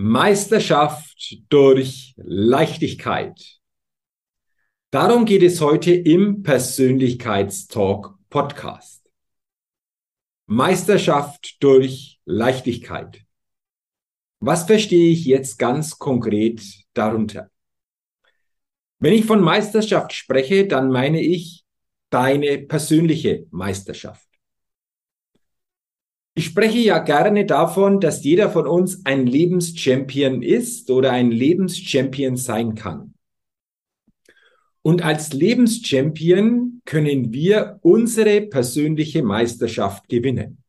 Meisterschaft durch Leichtigkeit. Darum geht es heute im Persönlichkeitstalk Podcast. Meisterschaft durch Leichtigkeit. Was verstehe ich jetzt ganz konkret darunter? Wenn ich von Meisterschaft spreche, dann meine ich deine persönliche Meisterschaft. Ich spreche ja gerne davon, dass jeder von uns ein Lebenschampion ist oder ein Lebenschampion sein kann. Und als Lebenschampion können wir unsere persönliche Meisterschaft gewinnen.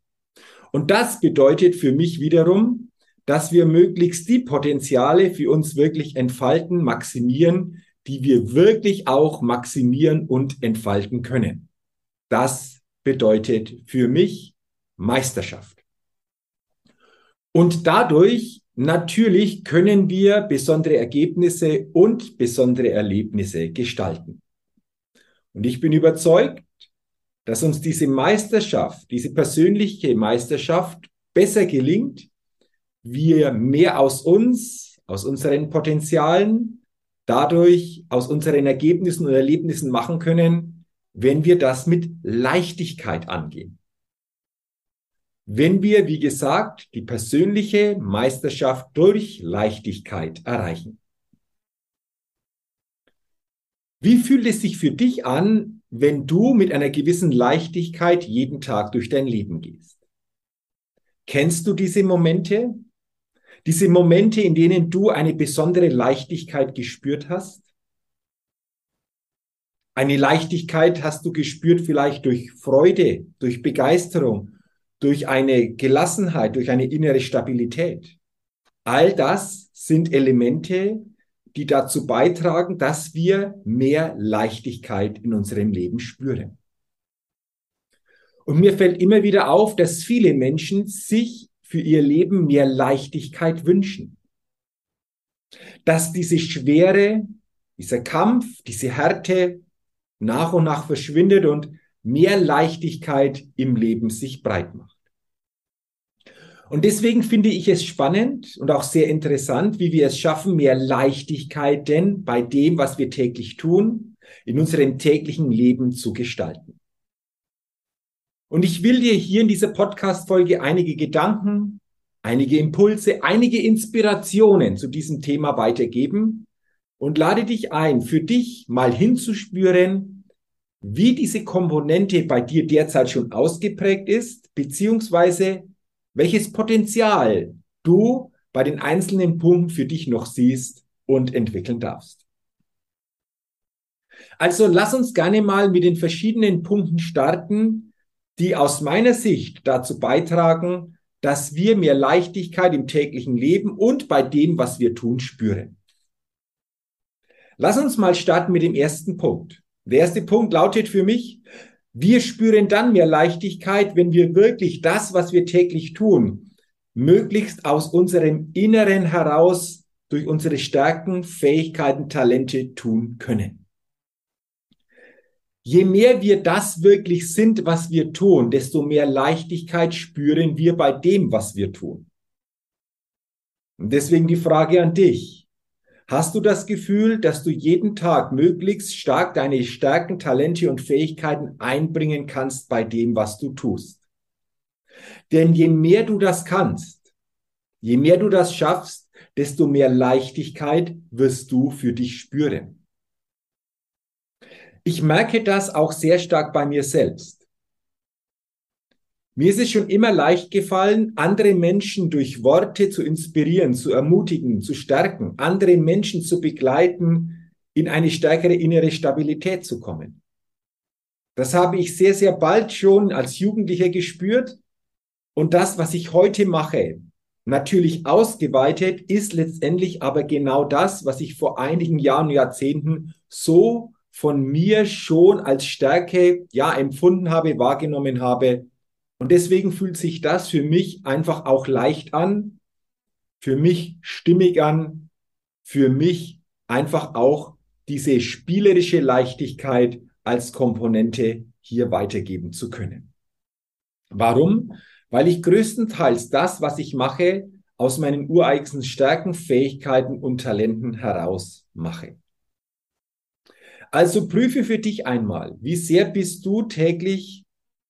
Und das bedeutet für mich wiederum, dass wir möglichst die Potenziale für uns wirklich entfalten, maximieren, die wir wirklich auch maximieren und entfalten können. Das bedeutet für mich Meisterschaft. Und dadurch natürlich können wir besondere Ergebnisse und besondere Erlebnisse gestalten. Und ich bin überzeugt, dass uns diese Meisterschaft, diese persönliche Meisterschaft besser gelingt, wir mehr aus uns, aus unseren Potenzialen, dadurch aus unseren Ergebnissen und Erlebnissen machen können, wenn wir das mit Leichtigkeit angehen wenn wir, wie gesagt, die persönliche Meisterschaft durch Leichtigkeit erreichen. Wie fühlt es sich für dich an, wenn du mit einer gewissen Leichtigkeit jeden Tag durch dein Leben gehst? Kennst du diese Momente? Diese Momente, in denen du eine besondere Leichtigkeit gespürt hast? Eine Leichtigkeit hast du gespürt vielleicht durch Freude, durch Begeisterung durch eine Gelassenheit, durch eine innere Stabilität. All das sind Elemente, die dazu beitragen, dass wir mehr Leichtigkeit in unserem Leben spüren. Und mir fällt immer wieder auf, dass viele Menschen sich für ihr Leben mehr Leichtigkeit wünschen. Dass diese Schwere, dieser Kampf, diese Härte nach und nach verschwindet und mehr Leichtigkeit im Leben sich breit macht. Und deswegen finde ich es spannend und auch sehr interessant, wie wir es schaffen, mehr Leichtigkeit denn bei dem, was wir täglich tun, in unserem täglichen Leben zu gestalten. Und ich will dir hier in dieser Podcast-Folge einige Gedanken, einige Impulse, einige Inspirationen zu diesem Thema weitergeben und lade dich ein, für dich mal hinzuspüren, wie diese Komponente bei dir derzeit schon ausgeprägt ist, beziehungsweise welches Potenzial du bei den einzelnen Punkten für dich noch siehst und entwickeln darfst. Also lass uns gerne mal mit den verschiedenen Punkten starten, die aus meiner Sicht dazu beitragen, dass wir mehr Leichtigkeit im täglichen Leben und bei dem, was wir tun, spüren. Lass uns mal starten mit dem ersten Punkt. Der erste Punkt lautet für mich, wir spüren dann mehr Leichtigkeit, wenn wir wirklich das, was wir täglich tun, möglichst aus unserem Inneren heraus durch unsere Stärken, Fähigkeiten, Talente tun können. Je mehr wir das wirklich sind, was wir tun, desto mehr Leichtigkeit spüren wir bei dem, was wir tun. Und deswegen die Frage an dich. Hast du das Gefühl, dass du jeden Tag möglichst stark deine Stärken, Talente und Fähigkeiten einbringen kannst bei dem, was du tust? Denn je mehr du das kannst, je mehr du das schaffst, desto mehr Leichtigkeit wirst du für dich spüren. Ich merke das auch sehr stark bei mir selbst. Mir ist es schon immer leicht gefallen, andere Menschen durch Worte zu inspirieren, zu ermutigen, zu stärken, andere Menschen zu begleiten, in eine stärkere innere Stabilität zu kommen. Das habe ich sehr, sehr bald schon als Jugendlicher gespürt. Und das, was ich heute mache, natürlich ausgeweitet, ist letztendlich aber genau das, was ich vor einigen Jahren, Jahrzehnten so von mir schon als Stärke, ja, empfunden habe, wahrgenommen habe. Und deswegen fühlt sich das für mich einfach auch leicht an, für mich stimmig an, für mich einfach auch diese spielerische Leichtigkeit als Komponente hier weitergeben zu können. Warum? Weil ich größtenteils das, was ich mache, aus meinen ureigensten Stärken, Fähigkeiten und Talenten heraus mache. Also prüfe für dich einmal, wie sehr bist du täglich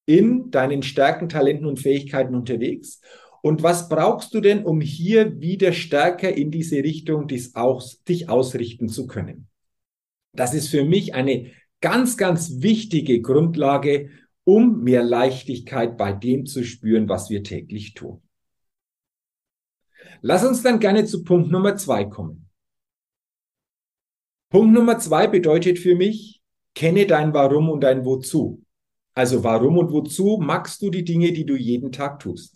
in deinen Stärken, Talenten und Fähigkeiten unterwegs und was brauchst du denn, um hier wieder stärker in diese Richtung dich, aus, dich ausrichten zu können? Das ist für mich eine ganz, ganz wichtige Grundlage, um mehr Leichtigkeit bei dem zu spüren, was wir täglich tun. Lass uns dann gerne zu Punkt Nummer zwei kommen. Punkt Nummer zwei bedeutet für mich, kenne dein Warum und dein Wozu. Also warum und wozu magst du die Dinge, die du jeden Tag tust?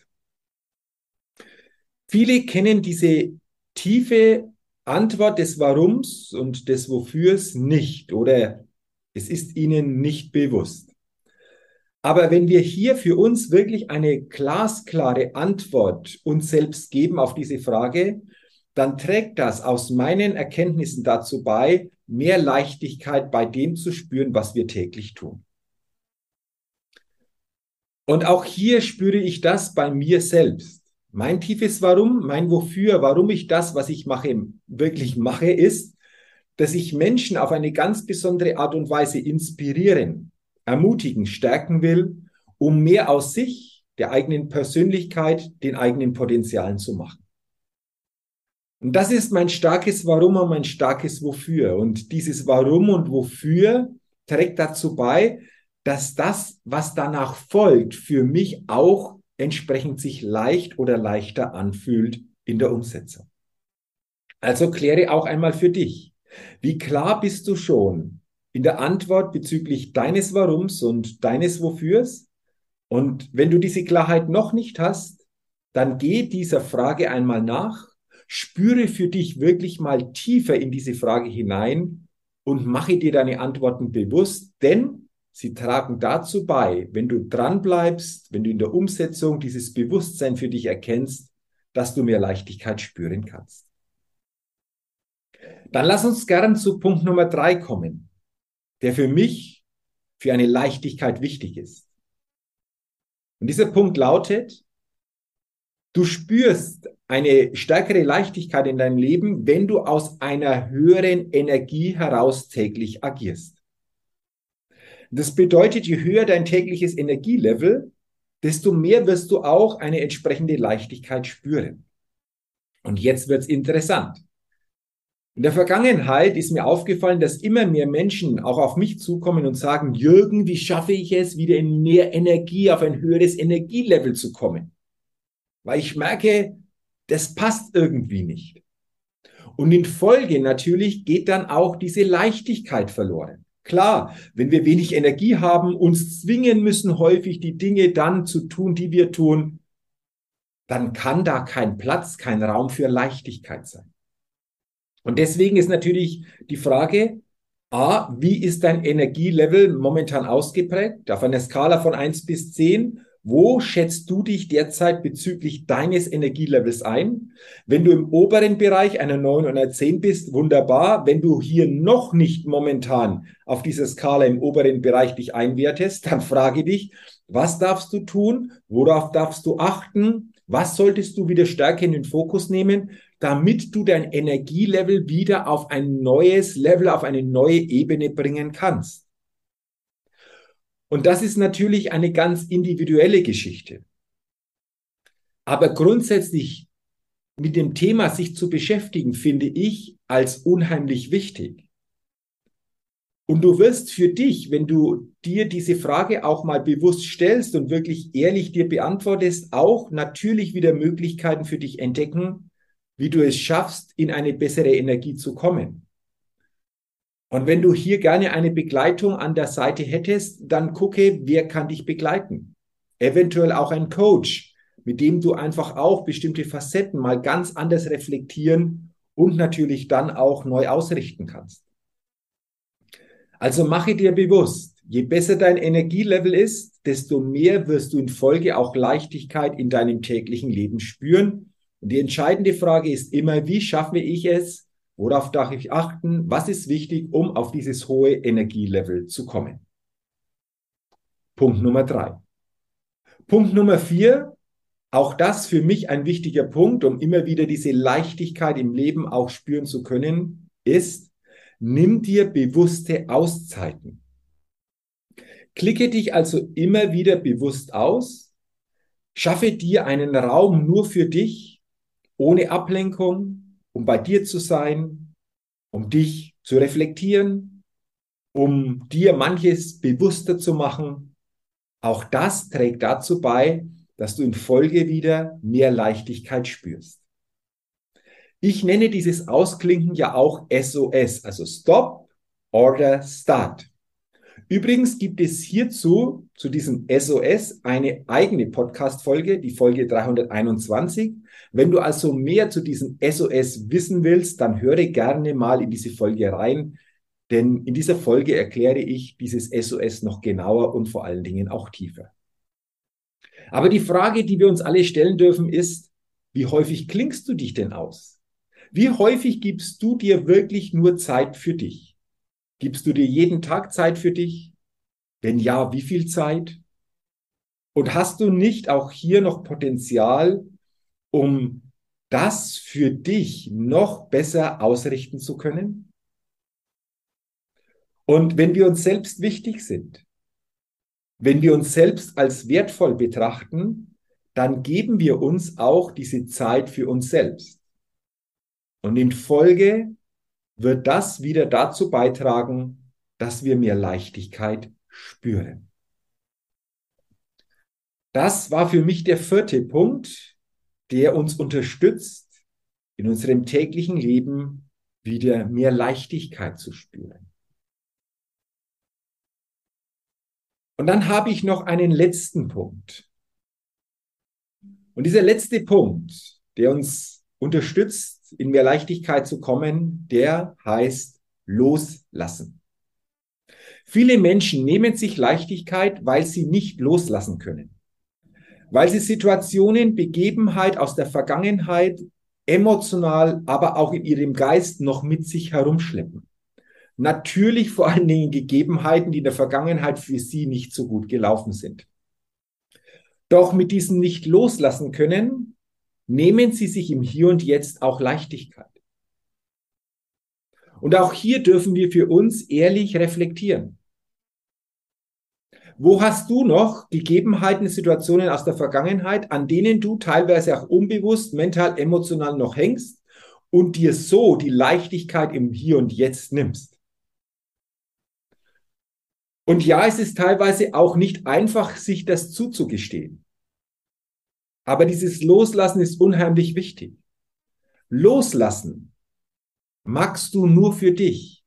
Viele kennen diese tiefe Antwort des Warums und des Wofürs nicht oder es ist ihnen nicht bewusst. Aber wenn wir hier für uns wirklich eine glasklare Antwort uns selbst geben auf diese Frage, dann trägt das aus meinen Erkenntnissen dazu bei, mehr Leichtigkeit bei dem zu spüren, was wir täglich tun. Und auch hier spüre ich das bei mir selbst. Mein tiefes Warum, mein Wofür, warum ich das, was ich mache, wirklich mache, ist, dass ich Menschen auf eine ganz besondere Art und Weise inspirieren, ermutigen, stärken will, um mehr aus sich, der eigenen Persönlichkeit, den eigenen Potenzialen zu machen. Und das ist mein starkes Warum und mein starkes Wofür. Und dieses Warum und Wofür trägt dazu bei, dass das, was danach folgt, für mich auch entsprechend sich leicht oder leichter anfühlt in der Umsetzung. Also kläre auch einmal für dich, wie klar bist du schon in der Antwort bezüglich deines Warums und deines Wofürs? Und wenn du diese Klarheit noch nicht hast, dann geh dieser Frage einmal nach, spüre für dich wirklich mal tiefer in diese Frage hinein und mache dir deine Antworten bewusst, denn Sie tragen dazu bei, wenn du dran bleibst, wenn du in der Umsetzung dieses Bewusstsein für dich erkennst, dass du mehr Leichtigkeit spüren kannst. Dann lass uns gern zu Punkt Nummer drei kommen, der für mich für eine Leichtigkeit wichtig ist. Und dieser Punkt lautet, du spürst eine stärkere Leichtigkeit in deinem Leben, wenn du aus einer höheren Energie heraus täglich agierst. Das bedeutet, je höher dein tägliches Energielevel, desto mehr wirst du auch eine entsprechende Leichtigkeit spüren. Und jetzt wird's interessant. In der Vergangenheit ist mir aufgefallen, dass immer mehr Menschen auch auf mich zukommen und sagen, Jürgen, wie schaffe ich es, wieder in mehr Energie, auf ein höheres Energielevel zu kommen? Weil ich merke, das passt irgendwie nicht. Und in Folge natürlich geht dann auch diese Leichtigkeit verloren. Klar, wenn wir wenig Energie haben, uns zwingen müssen, häufig die Dinge dann zu tun, die wir tun, dann kann da kein Platz, kein Raum für Leichtigkeit sein. Und deswegen ist natürlich die Frage, A, wie ist dein Energielevel momentan ausgeprägt? Auf einer Skala von eins bis zehn wo schätzt du dich derzeit bezüglich deines Energielevels ein? Wenn du im oberen Bereich einer 9 oder 10 bist, wunderbar. Wenn du hier noch nicht momentan auf dieser Skala im oberen Bereich dich einwertest, dann frage dich, was darfst du tun? Worauf darfst du achten? Was solltest du wieder stärker in den Fokus nehmen, damit du dein Energielevel wieder auf ein neues Level, auf eine neue Ebene bringen kannst? Und das ist natürlich eine ganz individuelle Geschichte. Aber grundsätzlich mit dem Thema sich zu beschäftigen, finde ich als unheimlich wichtig. Und du wirst für dich, wenn du dir diese Frage auch mal bewusst stellst und wirklich ehrlich dir beantwortest, auch natürlich wieder Möglichkeiten für dich entdecken, wie du es schaffst, in eine bessere Energie zu kommen. Und wenn du hier gerne eine Begleitung an der Seite hättest, dann gucke, wer kann dich begleiten. Eventuell auch ein Coach, mit dem du einfach auch bestimmte Facetten mal ganz anders reflektieren und natürlich dann auch neu ausrichten kannst. Also mache dir bewusst, je besser dein Energielevel ist, desto mehr wirst du in Folge auch Leichtigkeit in deinem täglichen Leben spüren. Und die entscheidende Frage ist immer, wie schaffe ich es, worauf darf ich achten, was ist wichtig, um auf dieses hohe Energielevel zu kommen. Punkt Nummer drei. Punkt Nummer vier, auch das für mich ein wichtiger Punkt, um immer wieder diese Leichtigkeit im Leben auch spüren zu können, ist, Nimm dir bewusste Auszeiten. Klicke dich also immer wieder bewusst aus. Schaffe dir einen Raum nur für dich, ohne Ablenkung, um bei dir zu sein, um dich zu reflektieren, um dir manches bewusster zu machen. Auch das trägt dazu bei, dass du in Folge wieder mehr Leichtigkeit spürst. Ich nenne dieses Ausklinken ja auch SOS, also Stop, Order, Start. Übrigens gibt es hierzu, zu diesem SOS, eine eigene Podcast-Folge, die Folge 321. Wenn du also mehr zu diesem SOS wissen willst, dann höre gerne mal in diese Folge rein, denn in dieser Folge erkläre ich dieses SOS noch genauer und vor allen Dingen auch tiefer. Aber die Frage, die wir uns alle stellen dürfen, ist, wie häufig klingst du dich denn aus? Wie häufig gibst du dir wirklich nur Zeit für dich? Gibst du dir jeden Tag Zeit für dich? Wenn ja, wie viel Zeit? Und hast du nicht auch hier noch Potenzial, um das für dich noch besser ausrichten zu können? Und wenn wir uns selbst wichtig sind, wenn wir uns selbst als wertvoll betrachten, dann geben wir uns auch diese Zeit für uns selbst. Und in Folge wird das wieder dazu beitragen, dass wir mehr Leichtigkeit spüren. Das war für mich der vierte Punkt, der uns unterstützt, in unserem täglichen Leben wieder mehr Leichtigkeit zu spüren. Und dann habe ich noch einen letzten Punkt. Und dieser letzte Punkt, der uns unterstützt, in mehr Leichtigkeit zu kommen, der heißt loslassen. Viele Menschen nehmen sich Leichtigkeit, weil sie nicht loslassen können. Weil sie Situationen, Begebenheit aus der Vergangenheit emotional, aber auch in ihrem Geist noch mit sich herumschleppen. Natürlich vor allen Dingen Gegebenheiten, die in der Vergangenheit für sie nicht so gut gelaufen sind. Doch mit diesem nicht loslassen können nehmen Sie sich im Hier und Jetzt auch Leichtigkeit. Und auch hier dürfen wir für uns ehrlich reflektieren. Wo hast du noch Gegebenheiten, Situationen aus der Vergangenheit, an denen du teilweise auch unbewusst, mental, emotional noch hängst und dir so die Leichtigkeit im Hier und Jetzt nimmst? Und ja, es ist teilweise auch nicht einfach, sich das zuzugestehen. Aber dieses Loslassen ist unheimlich wichtig. Loslassen magst du nur für dich.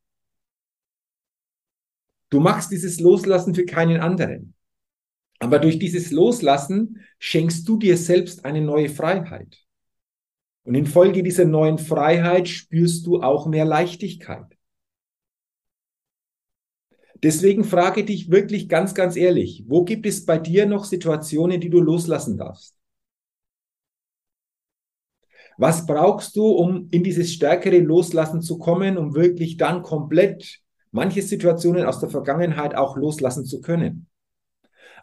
Du machst dieses Loslassen für keinen anderen. Aber durch dieses Loslassen schenkst du dir selbst eine neue Freiheit. Und infolge dieser neuen Freiheit spürst du auch mehr Leichtigkeit. Deswegen frage dich wirklich ganz, ganz ehrlich, wo gibt es bei dir noch Situationen, die du loslassen darfst? Was brauchst du, um in dieses stärkere Loslassen zu kommen, um wirklich dann komplett manche Situationen aus der Vergangenheit auch loslassen zu können?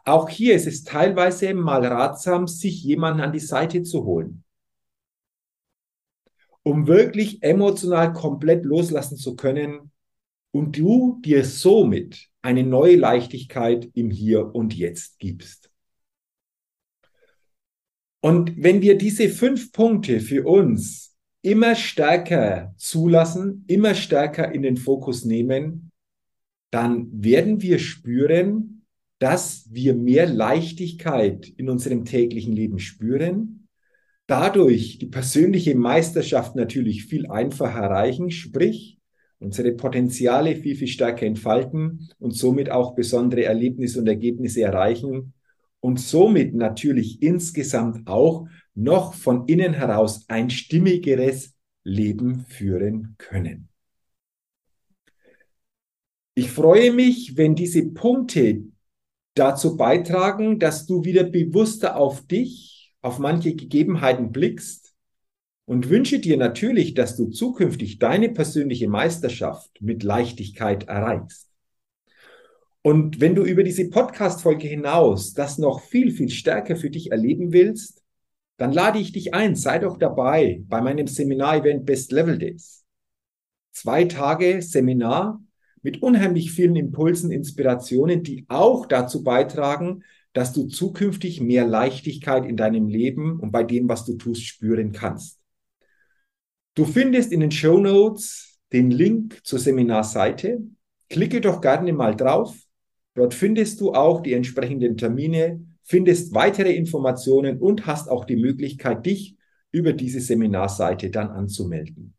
Auch hier ist es teilweise mal ratsam, sich jemanden an die Seite zu holen, um wirklich emotional komplett loslassen zu können und du dir somit eine neue Leichtigkeit im Hier und Jetzt gibst. Und wenn wir diese fünf Punkte für uns immer stärker zulassen, immer stärker in den Fokus nehmen, dann werden wir spüren, dass wir mehr Leichtigkeit in unserem täglichen Leben spüren, dadurch die persönliche Meisterschaft natürlich viel einfacher erreichen, sprich unsere Potenziale viel, viel stärker entfalten und somit auch besondere Erlebnisse und Ergebnisse erreichen und somit natürlich insgesamt auch noch von innen heraus ein stimmigeres Leben führen können. Ich freue mich, wenn diese Punkte dazu beitragen, dass du wieder bewusster auf dich, auf manche Gegebenheiten blickst und wünsche dir natürlich, dass du zukünftig deine persönliche Meisterschaft mit Leichtigkeit erreichst. Und wenn du über diese Podcast-Folge hinaus das noch viel, viel stärker für dich erleben willst, dann lade ich dich ein, sei doch dabei bei meinem Seminar-Event Best Level Days. Zwei Tage Seminar mit unheimlich vielen Impulsen, Inspirationen, die auch dazu beitragen, dass du zukünftig mehr Leichtigkeit in deinem Leben und bei dem, was du tust, spüren kannst. Du findest in den Show Notes den Link zur Seminarseite. Klicke doch gerne mal drauf. Dort findest du auch die entsprechenden Termine, findest weitere Informationen und hast auch die Möglichkeit, dich über diese Seminarseite dann anzumelden.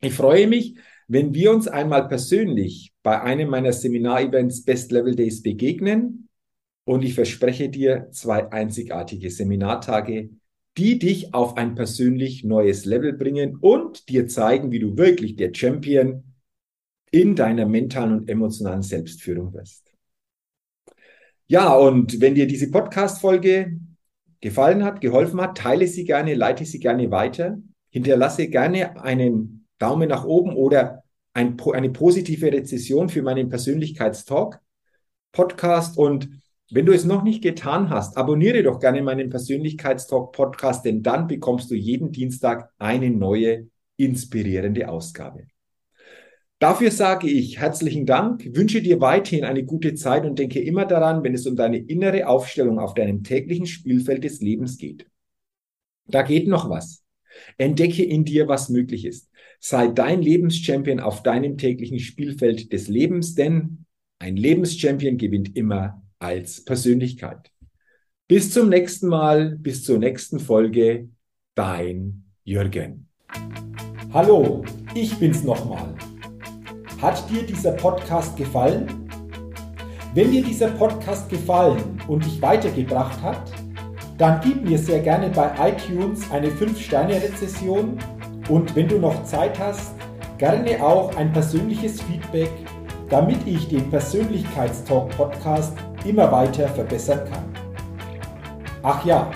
Ich freue mich, wenn wir uns einmal persönlich bei einem meiner Seminarevents Best Level Days begegnen und ich verspreche dir zwei einzigartige Seminartage, die dich auf ein persönlich neues Level bringen und dir zeigen, wie du wirklich der Champion in deiner mentalen und emotionalen Selbstführung wirst. Ja, und wenn dir diese Podcast-Folge gefallen hat, geholfen hat, teile sie gerne, leite sie gerne weiter, hinterlasse gerne einen Daumen nach oben oder ein, eine positive Rezession für meinen Persönlichkeitstalk Podcast. Und wenn du es noch nicht getan hast, abonniere doch gerne meinen Persönlichkeitstalk Podcast, denn dann bekommst du jeden Dienstag eine neue inspirierende Ausgabe. Dafür sage ich herzlichen Dank, wünsche dir weiterhin eine gute Zeit und denke immer daran, wenn es um deine innere Aufstellung auf deinem täglichen Spielfeld des Lebens geht. Da geht noch was. Entdecke in dir, was möglich ist. Sei dein Lebenschampion auf deinem täglichen Spielfeld des Lebens, denn ein Lebenschampion gewinnt immer als Persönlichkeit. Bis zum nächsten Mal, bis zur nächsten Folge, dein Jürgen. Hallo, ich bin's nochmal. Hat dir dieser Podcast gefallen? Wenn dir dieser Podcast gefallen und dich weitergebracht hat, dann gib mir sehr gerne bei iTunes eine 5-Sterne-Rezession und wenn du noch Zeit hast, gerne auch ein persönliches Feedback, damit ich den Persönlichkeitstalk Podcast immer weiter verbessern kann. Ach ja,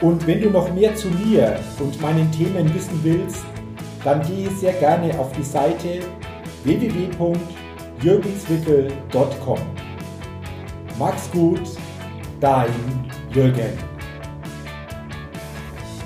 und wenn du noch mehr zu mir und meinen Themen wissen willst, dann gehe sehr gerne auf die Seite www.jürgenswickel.com. Max gut, dein Jürgen.